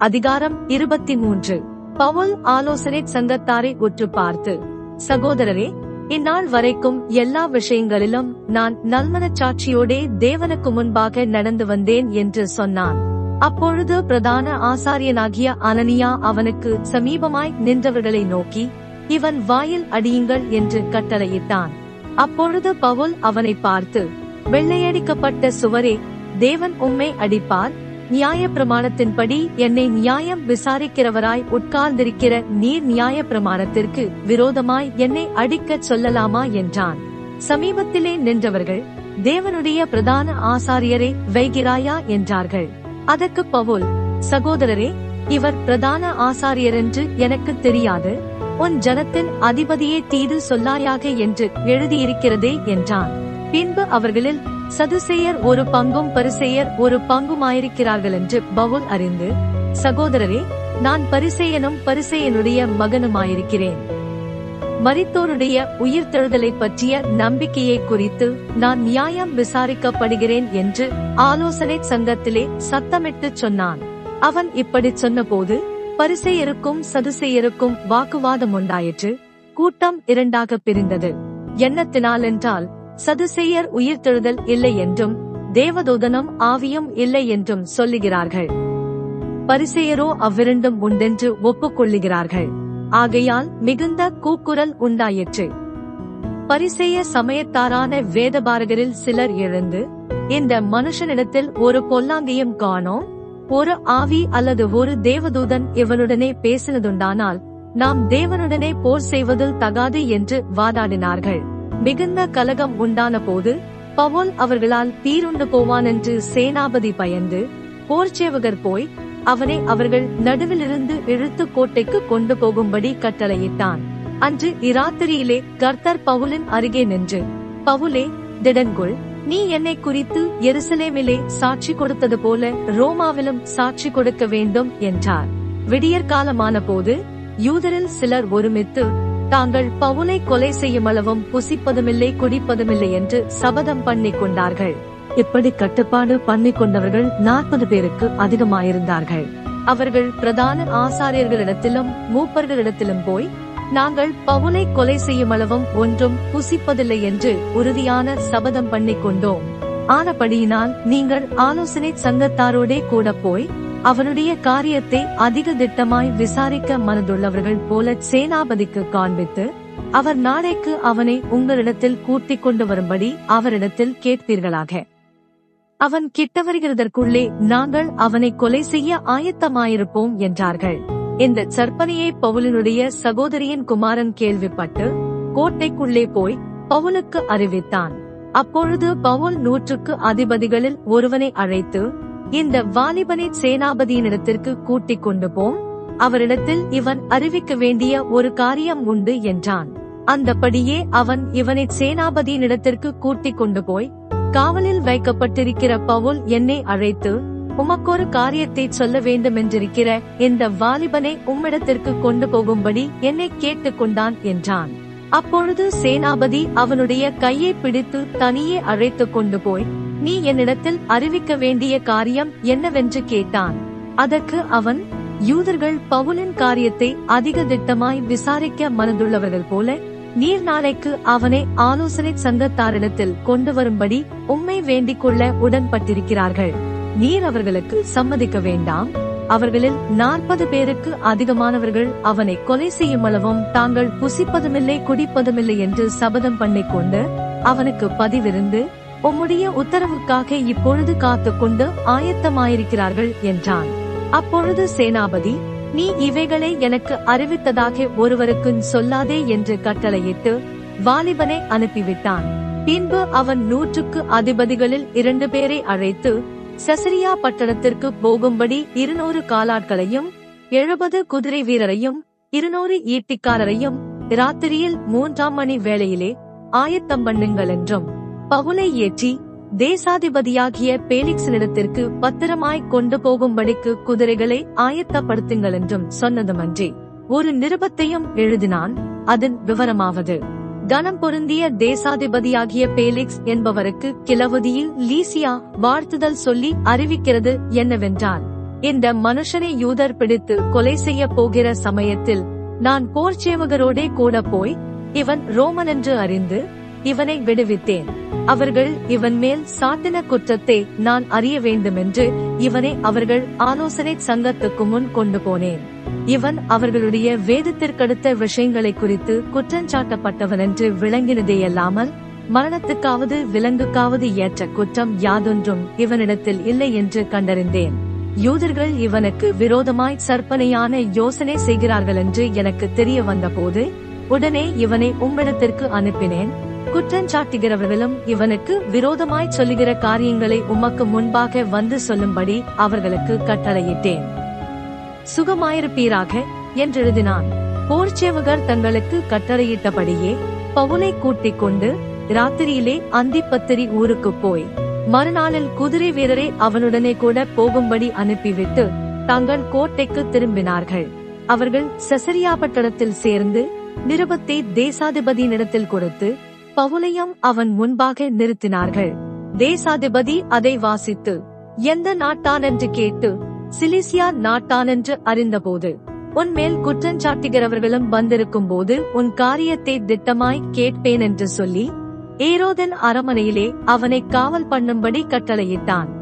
அதிகாரம் இருபத்தி மூன்று பவுல் ஆலோசனை சங்கத்தாரை உற்று பார்த்து சகோதரரே இந்நாள் வரைக்கும் எல்லா விஷயங்களிலும் நான் நல்மனச்சாட்சியோடே தேவனுக்கு முன்பாக நடந்து வந்தேன் என்று சொன்னான். அப்பொழுது பிரதான ஆசாரியனாகிய அனனியா அவனுக்கு சமீபமாய் நின்றவர்களை நோக்கி இவன் வாயில் அடியுங்கள் என்று கட்டளையிட்டான். அப்பொழுது பவுல் அவனை பார்த்து வெள்ளையடிக்கப்பட்ட சுவரே தேவன் உம்மை அடிப்பார்? நியாய பிரமாணத்தின்படி என்னை நியாயம் விசாரிக்கிறவராய் உட்கார்ந்திருக்கிற நீர் நியாய பிரமாணத்திற்கு விரோதமாய் என்னை அடிக்கச் சொல்லலாமா என்றான். சமீபத்திலே நின்றவர்கள் தேவனுடைய பிரதான ஆசாரியரை வைகிறாயா? என்றார்கள். அதற்கு பவுல் சகோதரரே இவர் பிரதான ஆசாரியர் என்று எனக்கு தெரியாது. உன் ஜனத்தின் அதிபதியே தீது சொல்லாயாக என்று எழுதியிருக்கிறதே என்றான். பின்பு அவர்களில் சதுசேயர் ஒரு பங்கும் பரிசேயர் ஒரு பங்குமாயிருக்கிறார்கள் என்று பவுல் அறிந்து சகோதரரே நான் பரிசேயனும் பரிசேயனுடைய மகனுமாயிருக்கிறேன். மரித்தோருடைய உயிர்த்தெழுதலை பற்றிய நம்பிக்கையை குறித்து நான் நியாயம் விசாரிக்கப்படுகிறேன் என்று ஆலோசனை சங்கத்திலே சத்தமிட்டு சொன்னான். அவன் இப்படி சொன்னபோது பரிசெயருக்கும் சதுசேயருக்கும் வாக்குவாதம் உண்டாயிற்று. கூட்டம் இரண்டாக பிரிந்தது. எண்ணத்தினால் என்றால் சதுசேயர் உயிர்த்தெழுதல் இல்லை என்றும் தேவதூதனும் ஆவியும் இல்லை என்றும் சொல்லுகிறார்கள். பரிசேயரோ அவ்விரண்டும் உண்டென்று ஒப்புக்கொள்ளுகிறார்கள். ஆகையால் மிகுந்த கூக்குரல் உண்டாயிற்று. பரிசெய சமயத்தாரான வேதபாரகரில் சிலர் எழுந்து இந்த மனுஷனிடத்தில் ஒரு பொல்லாங்கையும் காணோம். ஒரு ஆவி அல்லது ஒரு தேவதூதன் இவனுடனே பேசினதுண்டானால் நாம் தேவனுடனே போர் செய்வதில் தகாது என்று வாதாடினார்கள். மிகுந்த கலகம் உண்டான போது பவுல் அவர்களால் தீருண்டு போவான் என்று சேனாபதி பயந்து போர்ச்சேவகர் போய் அவனை அவர்கள் நடுவிலிருந்து இழுத்து கோட்டைக்கு கொண்டு போகும்படி கட்டளையிட்டான். அன்று இராத்திரியிலே கர்த்தர் பவுலின் அருகே நின்று பவுலே திடன்குள் நீ என்னை குறித்து எருசலேமிலே சாட்சி கொடுத்தது போல ரோமாவிலும் சாட்சி கொடுக்க வேண்டும் என்றார். விடியற்காலமான போது யூதரில் சிலர் ஒருமித்து தாங்கள் பவுலை கொலை செய்யுமளவும் புசிப்பதுமில்லை குடிப்பதுமில்லை என்று சபதம் பண்ணி கொண்டார்கள். இப்படி கட்டுப்பாடு பண்ணி கொண்டவர்கள் நாற்பது பேருக்கு அதிகமாயிருந்தார்கள். அவர்கள் பிரதான ஆசாரியர்களிடத்திலும் மூப்பர்களிடத்திலும் போய் நாங்கள் பவுலை கொலை செய்யுமளவும் ஒன்றும் புசிப்பதில்லை என்று உறுதியான சபதம் பண்ணி கொண்டோம். ஆனபடியினால் நீங்கள் ஆலோசனை சங்கத்தாரோடே கூட போய் அவனுடைய காரியத்தை அதிக திட்டமாய் விசாரிக்க மனதுள்ளவர்கள் போல சேனாபதிக்கு காண்பித்து அவர் நாளைக்கு அவனை உங்களிடத்தில் கூட்டிக் கொண்டு வரும்படி அவரிடத்தில் கேட்பீர்களாக. அவன் கிட்ட வருகிறதற்குள்ளே நாங்கள் அவனை கொலை செய்ய ஆயத்தமாயிருப்போம் என்றார்கள். இந்த சற்பனையை பவுலினுடைய சகோதரியின் குமாரன் கேள்விப்பட்டு கோட்டைக்குள்ளே போய் பவுலுக்கு அறிவித்தான். அப்பொழுது பவுல் நூற்றுக்கு அதிபதிகளில் ஒருவனை அழைத்து இந்த வாலிபனை சேனாபதியினிடத்திற்கு கூட்டிக் கொண்டு போம் அவரிடத்தில் இவன் அறிவிக்க வேண்டிய ஒரு காரியம் உண்டு என்றான். அந்தபடியே அவன் இவனை சேனாபதியினிடத்திற்கு கூட்டிக் கொண்டு போய் காவலில் வைக்கப்பட்டிருக்கிற பவுல் என்னை அழைத்து உமக்கொரு காரியத்தை சொல்ல வேண்டுமென்றிருக்கிற இந்த வாலிபனை உம்மிடத்திற்கு கொண்டு போகும்படி என்னை கேட்டுக் கொண்டான் என்றான். அப்பொழுது சேனாபதி அவனுடைய கையை பிடித்து தனியே அழைத்துக் கொண்டு போய் நீ என்னிடத்தில் அறிவிக்க வேண்டிய காரியம் என்னவென்று கேட்டான். அதற்கு அவன் யூதர்கள் பவுலின் காரியத்தை அதிக திட்டமாய் விசாரிக்க மனதுள்ளவர்கள் போல நீர் நாளைக்கு அவனை ஆலோசனை சங்கத்தாரிடத்தில் கொண்டு வரும்படி உம்மை வேண்டிக் கொள்ள உடன்பட்டிருக்கிறார்கள். நீர் அவர்களுக்கு சம்மதிக்க வேண்டாம். அவர்களில் நாற்பது பேருக்கு அதிகமானவர்கள் அவனை கொலை செய்யும் அளவும் தாங்கள் புசிப்பதுமில்லை குடிப்பதுமில்லை என்று சபதம் பண்ணிக் கொண்டு அவனுக்கு பதிவிருந்து உம்முடைய உத்தரவுக்காக இப்பொழுது காத்துக்கொண்டு ஆயத்தமாயிருக்கிறார்கள் என்றான். அப்பொழுது சேனாபதி நீ இவைகளை எனக்கு அறிவித்ததாக ஒருவருக்கு சொல்லாதே என்று கட்டளையிட்டு வாலிபனை அனுப்பிவிட்டான். பின்பு அவன் நூற்றுக்கு அதிபதிகளில் இரண்டு பேரை அழைத்து சசரியா பட்டணத்திற்கு போகும்படி இருநூறு காலாட்களையும் எழுபது குதிரை வீரரையும் இருநூறு ஈட்டிக்காரரையும் ராத்திரியில் மூன்றாம் மணி வேளையிலே ஆயத்தம் பண்ணுங்கள் என்றும் பவுலை ஏற்றி தேசாதிபதியாகிய பேலிக்ஸினிடத்திற்கு பத்திரமாய் கொண்டு போகும்படிக்கு குதிரைகளை ஆயத்தப்படுத்துங்கள் என்றும் சொன்னதுமன்றி. ஒரு நிருபத்தையும் எழுதினான். அதன் விவரமாவது. கனம் பொருந்திய தேசாதிபதியாகிய பேலிக்ஸ் என்பவருக்கு கிளவதியில் லீசியா வாழ்த்துதல் சொல்லி அறிவிக்கிறது என்னவென்றால் இந்த மனுஷனை யூதர் பிடித்து கொலை செய்ய போகிற சமயத்தில் நான் போர்ச்சேவகரோடே கூட போய் இவன் ரோமன் என்று அறிந்து இவனை விடுவித்தேன். அவர்கள் இவன் மேல் சாத்தின குற்றத்தை நான் அறிய வேண்டுமென்று இவனை அவர்கள் ஆலோசனை சங்கத்துக்கு முன் கொண்டு போனேன். இவன் அவர்களுடைய வேதத்திற்கடுத்த விஷயங்களை குறித்து குற்றஞ்சாட்டப்பட்டவன் என்று விளங்கினதேயல்லாமல் மரணத்துக்காவது விலங்குக்காவது ஏற்ற குற்றம் யாதொன்றும் இவனிடத்தில் இல்லை என்று கண்டறிந்தேன். யூதர்கள் இவனுக்கு விரோதமாய் சற்பனையான யோசனை செய்கிறார்கள் என்று எனக்கு தெரிய வந்தபோது உடனே இவனை உம்மிடத்திற்கு அனுப்பினேன். குற்றஞ்சாட்டுகிறவர்களும் இவனுக்கு விரோதமாய் சொல்லுகிற காரியங்களை உமக்கு முன்பாக வந்து சொல்லும்படி அவர்களுக்கு கட்டளையிட்டேன். சுகமாயிருப்பீராக என்றெழுதினான். போர்ச்சேவகர் தங்களுக்கு கட்டளையிட்டபடியே பவுனை கூட்டிக் கொண்டு ராத்திரியிலே அந்திப்பத்திரி ஊருக்கு போய் மறுநாளில் குதிரை வீரரை அவனுடனே கூட போகும்படி அனுப்பிவிட்டு தங்கள் கோட்டைக்கு திரும்பினார்கள். அவர்கள் செசரியா பட்டணத்தில் சேர்ந்து நிருபத்தை தேசாதிபதியினிடத்தில் கொடுத்து பவுலையும் அவன் முன்பாக நிறுத்தினார்கள். தேசாதிபதி அதை வாசித்து எந்த நாட்டானென்று கேட்டு சிலிசியா நாட்டானென்று அறிந்தபோது உன்மேல் குற்றஞ்சாட்டுகிறவர்களும் வந்திருக்கும் போது உன் காரியத்தை திட்டமாய் கேட்பேன் என்று சொல்லி ஏரோதன் அரமனையிலே அவனை காவல் பண்ணும்படி கட்டளையிட்டான்.